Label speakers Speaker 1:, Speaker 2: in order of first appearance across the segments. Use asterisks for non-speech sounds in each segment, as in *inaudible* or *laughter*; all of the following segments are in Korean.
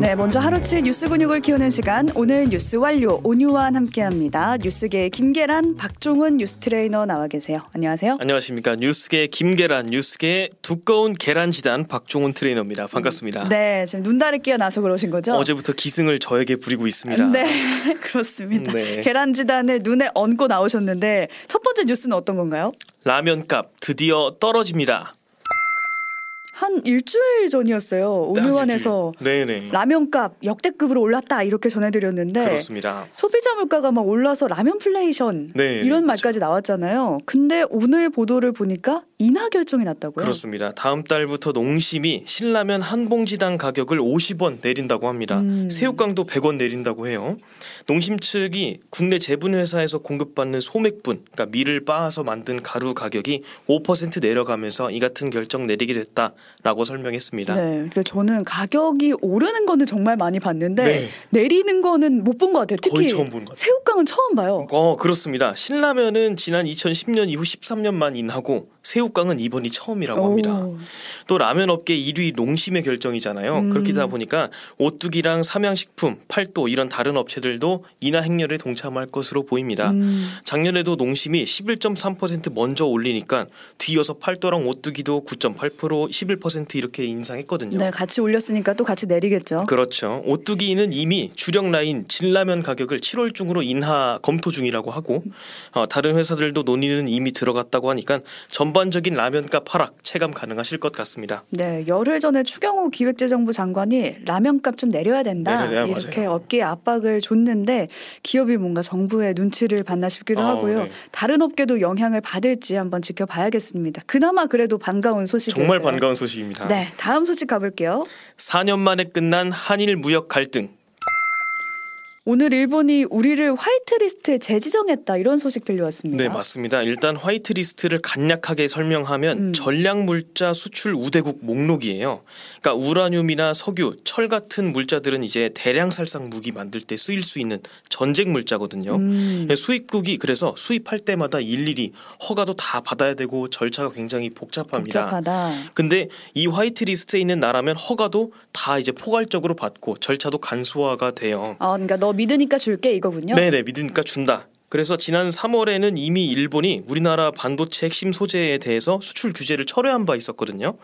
Speaker 1: 네, 먼저 하루치 뉴스 근육을 키우는 시간 오늘 뉴스 완료 온유와 함께합니다. 뉴스계 김계란, 박종훈 뉴스 트레이너 나와 계세요. 안녕하세요.
Speaker 2: 안녕하십니까 뉴스계 김계란, 뉴스계 두꺼운 계란 지단 박종훈 트레이너입니다. 반갑습니다.
Speaker 1: 네, 지금 눈 다래끼 나서 그러신 거죠?
Speaker 2: 어제부터 기승을 저에게 부리고 있습니다.
Speaker 1: 네, *laughs* 그렇습니다.
Speaker 2: 네.
Speaker 1: 계란 지단을 눈에 얹고 나오셨는데 첫 번째 뉴스는 어떤 건가요?
Speaker 2: 라면값 드디어 떨어집니다.
Speaker 1: 한 일주일 전이었어요. 온유원에서
Speaker 2: 네네
Speaker 1: 라면값 역대급으로 올랐다 이렇게 전해드렸는데
Speaker 2: 그렇습니다.
Speaker 1: 소비자 물가가 막 올라서 라면플레이션
Speaker 2: 네,
Speaker 1: 이런
Speaker 2: 네,
Speaker 1: 말까지 나왔잖아요. 근데 오늘 보도를 보니까 인하 결정이 났다고요?
Speaker 2: 그렇습니다. 다음 달부터 농심이 신라면 한 봉지당 가격을 50원 내린다고 합니다.
Speaker 1: 음.
Speaker 2: 새우깡도 100원 내린다고 해요. 농심 측이 국내 제분 회사에서 공급받는 소맥분, 그러니까 밀을 빻아서 만든 가루 가격이 5% 내려가면서 이 같은 결정 내리게 됐다 라고 설명했습니다.
Speaker 1: 네, 그러니까 저는 가격이 오르는 거는 정말 많이 봤는데
Speaker 2: 네.
Speaker 1: 내리는 거는 못 본 것 같아요. 특히
Speaker 2: 처음 보는 것 같아요.
Speaker 1: 새우깡은 처음 봐요.
Speaker 2: 어 그렇습니다. 신라면은 지난 2010년 이후 13년만 인하고 새우깡은 이번이 처음이라고 합니다.
Speaker 1: 오.
Speaker 2: 또 라면 업계 1위 농심의 결정이잖아요.
Speaker 1: 음.
Speaker 2: 그렇게다 보니까 오뚜기랑 삼양식품, 팔도 이런 다른 업체들도 인하 행렬에 동참할 것으로 보입니다.
Speaker 1: 음,
Speaker 2: 작년에도 농심이 11.3% 먼저 올리니까 뒤이어서 팔도랑 오뚜기도 9.8% 11% 이렇게 인상했거든요.
Speaker 1: 네, 같이 올렸으니까 또 같이 내리겠죠.
Speaker 2: 그렇죠. 오뚜기는 이미 주력 라인 진라면 가격을 7월 중으로 인하 검토 중이라고 하고 어, 다른 회사들도 논의는 이미 들어갔다고 하니까 전반적인 라면값 하락 체감 가능하실 것 같습니다.
Speaker 1: 네, 열흘 전에 추경호 기획재정부 장관이 라면값 좀 내려야 된다
Speaker 2: 네네네,
Speaker 1: 이렇게
Speaker 2: 맞아요.
Speaker 1: 업계에 압박을 줬는데 기업이 뭔가 정부의 눈치를 봤나 싶기도
Speaker 2: 아,
Speaker 1: 하고요.
Speaker 2: 네.
Speaker 1: 다른 업계도 영향을 받을지 한번 지켜봐야겠습니다. 그나마 그래도 반가운 소식이었어요.
Speaker 2: 정말 반가운 소식 입니다.
Speaker 1: 네, 다음 소식 가볼게요.
Speaker 2: 4년 만에 끝난 한일 무역 갈등.
Speaker 1: 오늘 일본이 우리를 화이트리스트에 재지정했다 이런 소식 들려왔습니다.
Speaker 2: 네, 맞습니다. 일단 화이트리스트를 간략하게 설명하면
Speaker 1: 음.
Speaker 2: 전략 물자 수출 우대국 목록이에요. 그러니까 우라늄이나 석유, 철 같은 물자들은 이제 대량 살상 무기 만들 때 쓰일 수 있는 전쟁 물자거든요.
Speaker 1: 음,
Speaker 2: 네, 수입국이 그래서 수입할 때마다 일일이 허가도 다 받아야 되고 절차가 굉장히 복잡합니다.
Speaker 1: 복잡하다.
Speaker 2: 근데 이 화이트 리스트에 있는 나라면 허가도 다 이제 포괄적으로 받고 절차도 간소화가 돼요.
Speaker 1: 아, 그러니까 너 믿으니까 줄게 이거군요.
Speaker 2: 네네 믿으니까 준다. 그래서 지난 3월에는 이미 일본이 우리나라 반도체 핵심 소재에 대해서 수출 규제를 철회한 바 있었거든요.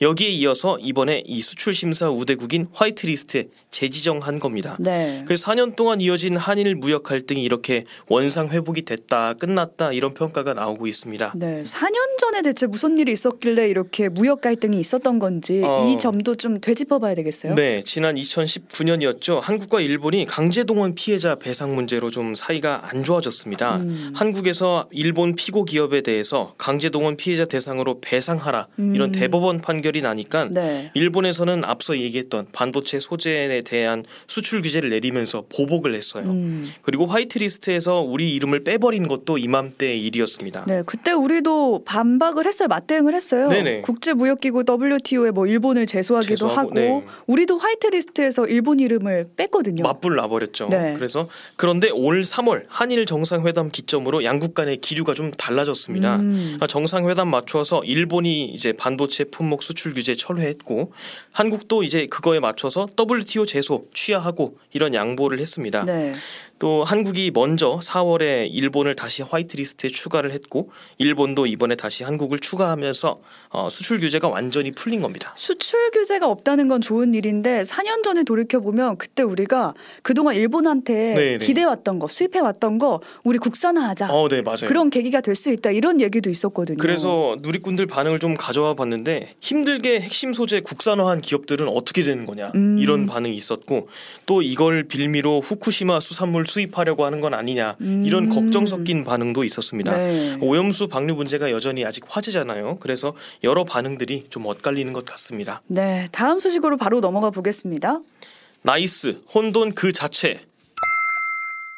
Speaker 2: 여기에 이어서 이번에 이 수출 심사 우대국인 화이트 리스트에 재지정한 겁니다.
Speaker 1: 네.
Speaker 2: 그래서 4년 동안 이어진 한일 무역 갈등이 이렇게 원상 회복이 됐다, 끝났다 이런 평가가 나오고 있습니다.
Speaker 1: 네, 4년 전에 대체 무슨 일이 있었길래 이렇게 무역 갈등이 있었던 건지
Speaker 2: 어.
Speaker 1: 이 점도 좀 되짚어봐야 되겠어요.
Speaker 2: 네, 지난 2019년이었죠. 한국과 일본이 강제동원 피해자 배상 문제로 좀 사이가 안 좋아졌 습니다.
Speaker 1: 음.
Speaker 2: 한국에서 일본 피고 기업에 대해서 강제동원 피해자 대상으로 배상하라 이런
Speaker 1: 음.
Speaker 2: 대법원 판결이 나니까
Speaker 1: 네.
Speaker 2: 일본에서는 앞서 얘기했던 반도체 소재에 대한 수출 규제를 내리면서 보복을 했어요.
Speaker 1: 음.
Speaker 2: 그리고 화이트리스트에서 우리 이름을 빼버린 것도 이맘때의 일이었습니다.
Speaker 1: 네, 그때 우리도 반박을 했어요. 맞대응을 했어요.
Speaker 2: 네네.
Speaker 1: 국제무역기구 WTO에 뭐 일본을 제소하기도
Speaker 2: 제소하고,
Speaker 1: 하고
Speaker 2: 네.
Speaker 1: 우리도 화이트리스트에서 일본 이름을 뺐거든요.
Speaker 2: 맞불 나버렸죠.
Speaker 1: 네.
Speaker 2: 그래서 그런데 올 3월 한일 정 상회담 기점으로 양국 간의 기류가 좀 달라졌습니다.
Speaker 1: 음.
Speaker 2: 아, 정상회담 맞춰서 일본이 이제 반도체 품목 수출 규제 철회했고 한국도 이제 그거에 맞춰서 WTO 제소 취하하고 이런 양보를 했습니다.
Speaker 1: 네.
Speaker 2: 또 한국이 먼저 4월에 일본을 다시 화이트리스트에 추가를 했고 일본도 이번에 다시 한국을 추가하면서 어, 수출 규제가 완전히 풀린 겁니다.
Speaker 1: 수출 규제가 없다는 건 좋은 일인데 4년 전에 돌이켜 보면 그때 우리가 그동안 일본한테
Speaker 2: 네네.
Speaker 1: 기대 왔던 거, 수입해 왔던 거 우리 국산화하자.
Speaker 2: 어, 네 맞아요.
Speaker 1: 그런 계기가 될 수 있다 이런 얘기도 있었거든요.
Speaker 2: 그래서 누리꾼들 반응을 좀 가져와 봤는데 힘들게 핵심 소재 국산화한 기업들은 어떻게 되는 거냐
Speaker 1: 음.
Speaker 2: 이런 반응이 있었고 또 이걸 빌미로 후쿠시마 수산물 수입하려고 하는 건 아니냐 이런
Speaker 1: 음.
Speaker 2: 걱정 섞인 반응도 있었습니다.
Speaker 1: 네.
Speaker 2: 오염수 방류 문제가 여전히 아직 화제잖아요. 그래서 여러 반응들이 좀 엇갈리는 것 같습니다.
Speaker 1: 네, 다음 소식으로 바로 넘어가 보겠습니다.
Speaker 2: 나이스 혼돈 그 자체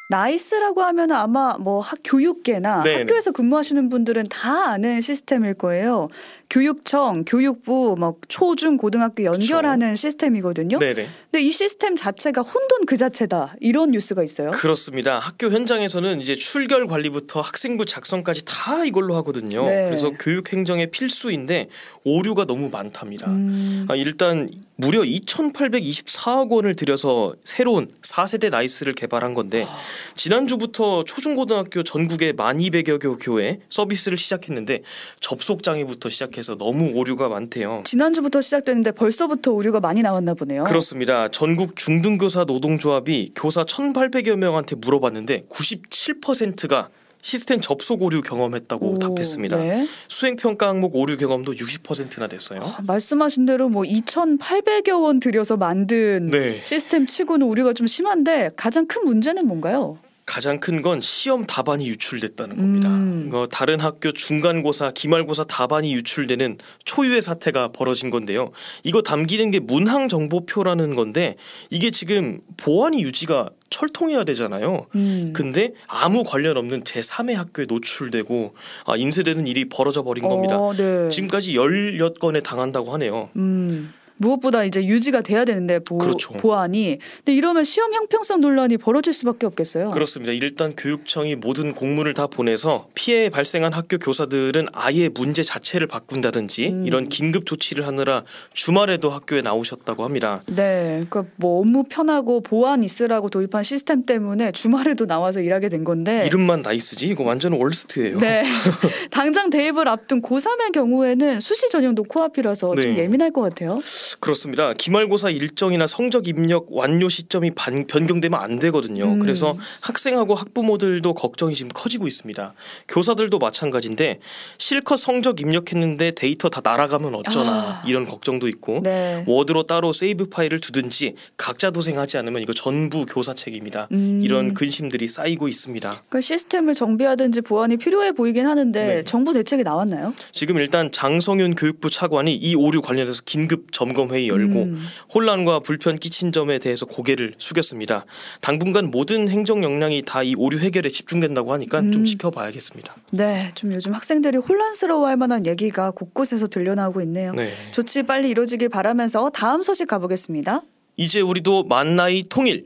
Speaker 1: 나이스라고 하면 아마 뭐 학, 교육계나
Speaker 2: 네네.
Speaker 1: 학교에서 근무하시는 분들은 다 아는 시스템일 거예요. 교육청, 교육부, 뭐 초중 고등학교 연결하는 시스템이거든요.
Speaker 2: 네네.
Speaker 1: 근데 이 시스템 자체가 혼돈 그 자체다 이런 뉴스가 있어요.
Speaker 2: 그렇습니다. 학교 현장에서는 이제 출결 관리부터 학생부 작성까지 다 이걸로 하거든요.
Speaker 1: 네.
Speaker 2: 그래서 교육 행정의 필수인데 오류가 너무 많답니다.
Speaker 1: 음,
Speaker 2: 아, 일단 무려 2,824억 원을 들여서 새로운 4세대 나이스를 개발한 건데 지난주부터 초중고등학교 전국에 1,200여 개 교회 서비스를 시작했는데 접속 장애부터 시작해서 너무 오류가 많대요.
Speaker 1: 지난주부터 시작됐는데 벌써부터 오류가 많이 나왔나 보네요.
Speaker 2: 그렇습니다. 전국 중등교사 노동조합이 교사 1,800여 명한테 물어봤는데 97%가 시스템 접속 오류 경험했다고
Speaker 1: 오,
Speaker 2: 답했습니다.
Speaker 1: 네.
Speaker 2: 수행 평가 항목 오류 경험도 60%나 됐어요.
Speaker 1: 아, 말씀하신 대로 뭐 2,800여 원 들여서 만든
Speaker 2: 네.
Speaker 1: 시스템 치고는 오류가 좀 심한데 가장 큰 문제는 뭔가요?
Speaker 2: 가장 큰 건 시험 답안이 유출됐다는 겁니다.
Speaker 1: 음.
Speaker 2: 이거 다른 학교 중간고사, 기말고사 답안이 유출되는 초유의 사태가 벌어진 건데요. 이거 담기는 게 문항 정보표라는 건데 이게 지금 보안이 유지가 철통해야 되잖아요.
Speaker 1: 음.
Speaker 2: 근데 아무 관련 없는 제3의 학교에 노출되고 아, 인쇄되는 일이 벌어져 버린 겁니다.
Speaker 1: 어, 네.
Speaker 2: 지금까지 열몇 건에 당한다고 하네요.
Speaker 1: 음. 무엇보다 이제 유지가 돼야 되는데 보,
Speaker 2: 그렇죠.
Speaker 1: 보안이 근데 이러면 시험 형평성 논란이 벌어질 수밖에 없겠어요.
Speaker 2: 그렇습니다. 일단 교육청이 모든 공문을 다 보내서 피해 발생한 학교 교사들은 아예 문제 자체를 바꾼다든지
Speaker 1: 음.
Speaker 2: 이런 긴급 조치를 하느라 주말에도 학교에 나오셨다고 합니다.
Speaker 1: 네, 그러니까 뭐 업무 편하고 보안 있으라고 도입한 시스템 때문에 주말에도 나와서 일하게 된 건데.
Speaker 2: 이름만 나이스지 이거 완전 월스트예요.
Speaker 1: 네, *laughs* 당장 대입을 앞둔 고3의 경우에는 수시 전형도 코앞이라서 좀
Speaker 2: 네.
Speaker 1: 예민할 것 같아요.
Speaker 2: 그렇습니다. 기말고사 일정이나 성적 입력 완료 시점이 반- 변경되면 안 되거든요.
Speaker 1: 음.
Speaker 2: 그래서 학생하고 학부모들도 걱정이 지금 커지고 있습니다. 교사들도 마찬가지인데 실컷 성적 입력했는데 데이터 다 날아가면 어쩌나
Speaker 1: 아.
Speaker 2: 이런 걱정도 있고
Speaker 1: 네.
Speaker 2: 워드로 따로 save 파일을 두든지 각자 도생하지 않으면 이거 전부 교사 책임이다.
Speaker 1: 음.
Speaker 2: 이런 근심들이 쌓이고 있습니다.
Speaker 1: 그러니까 시스템을 정비하든지 보완이 필요해 보이긴 하는데
Speaker 2: 네.
Speaker 1: 정부 대책이 나왔나요?
Speaker 2: 지금 일단 장상윤 교육부 차관이 이 오류 관련해서 긴급 점검 회의 열고
Speaker 1: 음.
Speaker 2: 혼란과 불편 끼친 점에 대해서 고개를 숙였습니다. 당분간 모든 행정 역량이 다 이 오류 해결에 집중된다고 하니까
Speaker 1: 음.
Speaker 2: 좀 지켜봐야겠습니다.
Speaker 1: 네, 좀 요즘 학생들이 혼란스러워할 만한 얘기가 곳곳에서 들려나오고 있네요.
Speaker 2: 네.
Speaker 1: 조치 빨리 이루어지길 바라면서 다음 소식 가보겠습니다.
Speaker 2: 이제 우리도 만 나이 통일.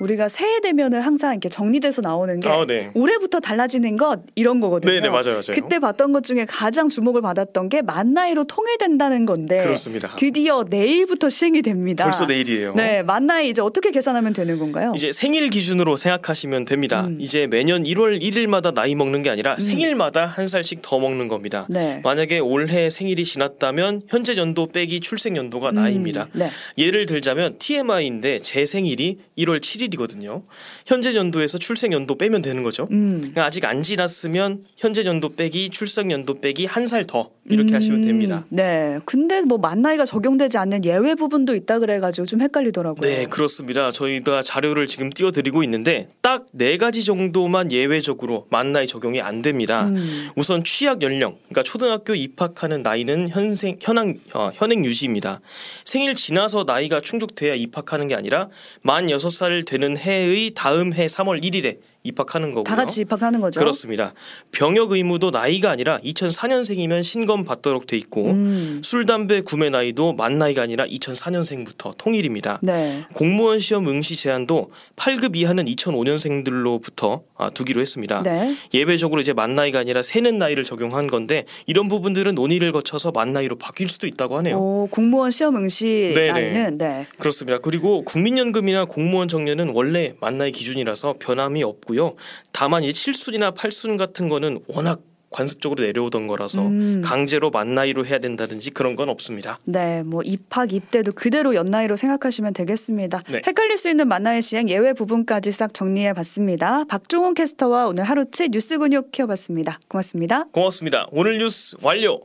Speaker 1: 우리가 새해 되면은 항상 이렇게 정리돼서 나오는 게
Speaker 2: 아, 네.
Speaker 1: 올해부터 달라지는 것 이런 거거든요.
Speaker 2: 네, 네, 맞아요, 맞아요.
Speaker 1: 그때 봤던 것 중에 가장 주목을 받았던 게 만 나이로 통일된다는 건데
Speaker 2: 그렇습니다.
Speaker 1: 드디어 내일부터 시행이 됩니다.
Speaker 2: 벌써 내일이에요.
Speaker 1: 네, 만 나이 이제 어떻게 계산하면 되는 건가요?
Speaker 2: 이제 생일 기준으로 생각하시면 됩니다.
Speaker 1: 음.
Speaker 2: 이제 매년 1월 1일마다 나이 먹는 게 아니라
Speaker 1: 음.
Speaker 2: 생일마다 한 살씩 더 먹는 겁니다.
Speaker 1: 네.
Speaker 2: 만약에 올해 생일이 지났다면 현재 연도 빼기 출생 연도가 나이입니다.
Speaker 1: 음, 네.
Speaker 2: 예를 들자면 TMI인데 제 생일이 1월 7일 이거든요. 현재 연도에서 출생 연도 빼면 되는 거죠.
Speaker 1: 음.
Speaker 2: 그러니까 아직 안 지났으면 현재 연도 빼기 출생 연도 빼기 한 살 더 이렇게 하시면
Speaker 1: 음,
Speaker 2: 됩니다.
Speaker 1: 네. 근데 뭐 만 나이가 적용되지 않는 예외 부분도 있다 그래가지고 좀 헷갈리더라고요.
Speaker 2: 네, 그렇습니다. 저희가 자료를 지금 띄워드리고 있는데 딱 네 가지 정도만 예외적으로 만 나이 적용이 안 됩니다.
Speaker 1: 음.
Speaker 2: 우선 취약 연령, 그러니까 초등학교 입학하는 나이는 현생 현행 어, 현행 유지입니다. 생일 지나서 나이가 충족돼야 입학하는 게 아니라 만 6살 되는 해의 다음 해 3월 1일에 입학하는 거고요.
Speaker 1: 다 같이 입학하는 거죠.
Speaker 2: 그렇습니다. 병역 의무도 나이가 아니라 2004년생이면 신검 받도록 돼 있고
Speaker 1: 음.
Speaker 2: 술 담배 구매 나이도 만 나이가 아니라 2004년생부터 통일입니다.
Speaker 1: 네.
Speaker 2: 공무원 시험 응시 제한도 8급 이하는 2005년생들로부터 아, 두기로 했습니다.
Speaker 1: 네.
Speaker 2: 예외적으로 이제 만 나이가 아니라 세는 나이를 적용한 건데 이런 부분들은 논의를 거쳐서 만 나이로 바뀔 수도 있다고 하네요.
Speaker 1: 오, 공무원 시험 응시
Speaker 2: 네네.
Speaker 1: 나이는 네.
Speaker 2: 그렇습니다. 그리고 국민연금이나 공무원 정년은 원래 만 나이 기준이라서 변함이 없고 요. 다만 이 7순이나 8순 같은 거는 워낙 관습적으로 내려오던 거라서
Speaker 1: 음.
Speaker 2: 강제로 만 나이로 해야 된다든지 그런 건 없습니다.
Speaker 1: 네, 뭐 입학 입대도 그대로 연 나이로 생각하시면 되겠습니다.
Speaker 2: 네.
Speaker 1: 헷갈릴 수 있는 만나의 시행 예외 부분까지 싹 정리해 봤습니다. 박종훈 캐스터와 오늘 하루치 뉴스 근육 키워봤습니다. 고맙습니다.
Speaker 2: 고맙습니다. 오늘 뉴스 완료.